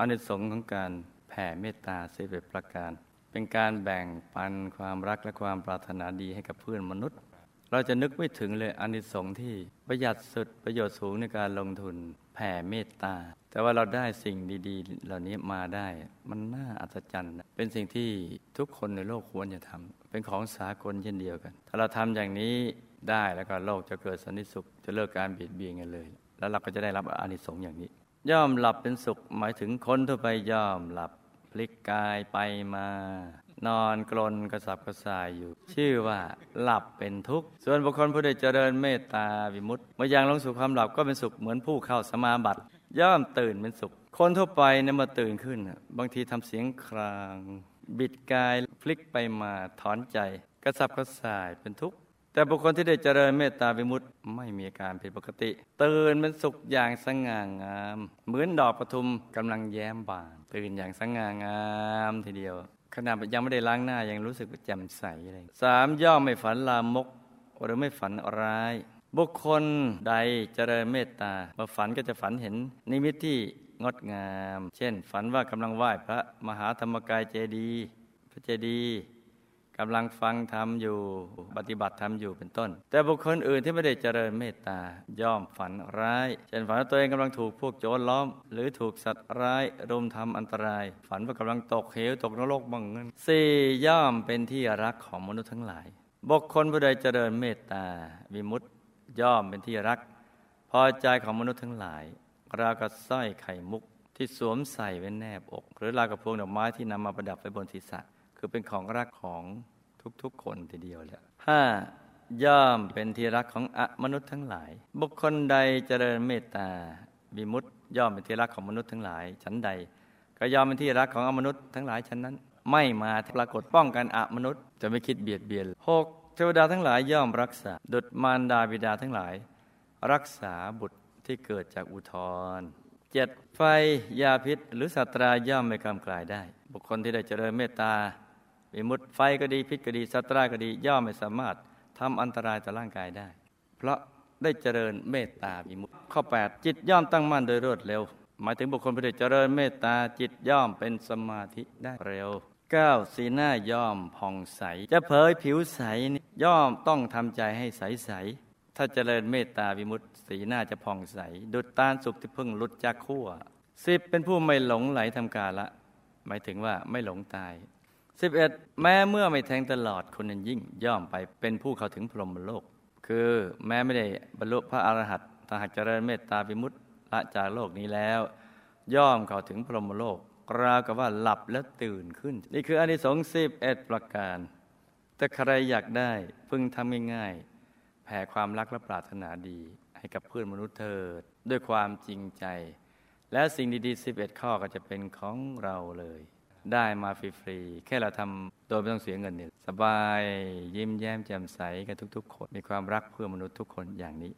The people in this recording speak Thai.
อานิสงส์ของการแผ่เมตตาสิบเอ็ดประการ เป็นการแบ่งปันความรักและความปรารถนาดีให้กับเพื่อนมนุษย์ เราจะนึกไม่ถึงเลยอานิสงส์ที่ประหยัดสุดประโยชน์สูงในการลงทุนแผ่เมตตา แต่ว่าเราได้สิ่งดีๆ เหล่านี้มาได้ มันน่าอัศจรรย์ เป็นสิ่งที่ทุกคนในโลกควรจะทำเป็นของสากลเช่นเดียวกัน ถ้าเราทำอย่างนี้ได้แล้วก็โลกจะเกิดสันติสุข จะเลิกการเบียดเบียนกันเลย แล้วเราก็จะได้รับอานิสงส์อย่างนี้ ย่อมหลับเป็นสุขหมายถึงคนทั่วไปย่อมหลับพลิกกายไปมา นอนกลนกระสับกระส่ายอยู่ ชื่อว่าหลับเป็นทุกข์ ส่วนบุคคลผู้ใดเจริญเมตตาวิมุตติเมื่อยังลงสู่ความหลับก็เป็นสุขเหมือนผู้เข้าสมาบัติ ย่อมตื่นเป็นสุข คนทั่วไปเนี่ยมาตื่นขึ้น บางทีทำเสียงคราง บิดกายพลิกไปมาถอนใจ กระสับกระส่ายเป็นทุกข์ แต่บุคคลที่ได้เจริญเมตตาวิมุตติไม่มีอาการผิดปกติตื่นเป็นสุขอย่างสง่างาม เหมือนดอกปทุมกำลังแย้มบานตื่นอย่างสง่างามทีเดียวขณะยังไม่ได้ล้างหน้ายังรู้สึกแจ่มใสเลยสามย่อมไม่ฝันลามกหรือไม่ฝันร้าย บุคคลใดเจริญเมตตาเมื่อฝันก็จะฝันเห็นนิมิตที่งดงาม เช่น ฝันว่ากำลังไหว้พระมหาธรรมกายเจดีย์พระเจดีย์ กำลังฟังธรรมอยู่ปฏิบัติธรรมอยู่เป็นต้น แต่บุคคลอื่นที่ไม่ได้เจริญเมตตาย่อมฝันร้ายเช่นฝันว่าตัวเองกำลังถูกพวกโจรล้อม หรือถูกสัตว์ร้ายรุมทำอันตราย ฝันว่ากำลังตกเหวตกนรกบังเงินสี่ย่อมเป็นที่รักของมนุษย์ทั้งหลาย บุคคลผู้ใดเจริญเมตตาวิมุตติย่อมเป็นที่รัก พอใจของมนุษย์ทั้งหลายราวกับสร้อยไข่มุกที่สวมใส่ไว้แนบอก หรือราวกับพวงดอกไม้ที่นำมาประดับไว้บนศีรษะ คือเป็นของรักของทุกๆคนทีเดียวแหละห้าย่อมเป็นที่รักของอมนุษย์ทั้งหลาย บุคคลใดเจริญเมตตาบิมุตย่อมเป็นที่รักของมนุษย์ทั้งหลายฉันใด ก็ย่อมเป็นที่รักของอมนุษย์ทั้งหลายฉันนั้น ไม่มาปรากฏป้องกันอมนุษย์จะไม่คิดเบียดเบียนหกเทวดาทั้งหลายย่อมรักษา ดุจมารดาบิดาทั้งหลาย รักษาบุตรที่เกิดจากอุทธรเจ็ดไฟยาพิษหรือสัตราย่อมไม่กำกลายได้ บุคคลที่ได้เจริญเมตตา วิมุตไฟก็ดีพิษก็ดีสัตราก็ดี ย่อมไม่สามารถทำอันตรายต่อร่างกายได้ เพราะได้เจริญเมตตาวิมุตข้อ 8 จิตย่อมตั้งมั่นโดยรวดเร็ว หมายถึงบุคคลผู้ได้เจริญเมตตาจิตย่อมเป็นสมาธิได้เร็ว 9. สีหน้าย่อมผ่องใส จะเผยผิวใสย่อมต้องทำใจให้ใสใสถ้าเจริญเมตตาวิมุตติสีหน้าจะผ่องใส ดุจตาลสุกที่เพิ่งหลุดจากขั้วสิบเป็นผู้ไม่หลงไหลทำกาละ หมายถึงว่าไม่หลงตาย สิบเอ็ดแม้เมื่อไม่แทงตลอดคนนั้นยิ่งย่อมไปเป็นผู้เข้าถึงพรหมโลก คือแม้ไม่ได้บรรลุพระอรหันต์ถ้าหากเจริญเมตตาปิมุตละจากโลกนี้แล้ว ย่อมเข้าถึงพรหมโลกราวกับว่าหลับแล้วตื่นขึ้น นี่คืออานิสงส์สิบเอ็ดประการ แต่ใครอยากได้พึงทำง่ายๆ แผ่ความรักและปรารถนาดี ให้กับเพื่อนมนุษย์เถิด ด้วยความจริงใจ และสิ่งดีๆ11ข้อก็จะเป็นของเราเลย ได้มาฟรีๆ แค่เราทำโดยไม่ต้องเสียเงินเนี่ยสบายยิ้มแย้มแจ่มใสกันทุกๆ คน มีความรักเพื่อมนุษย์ทุกคนอย่างนี้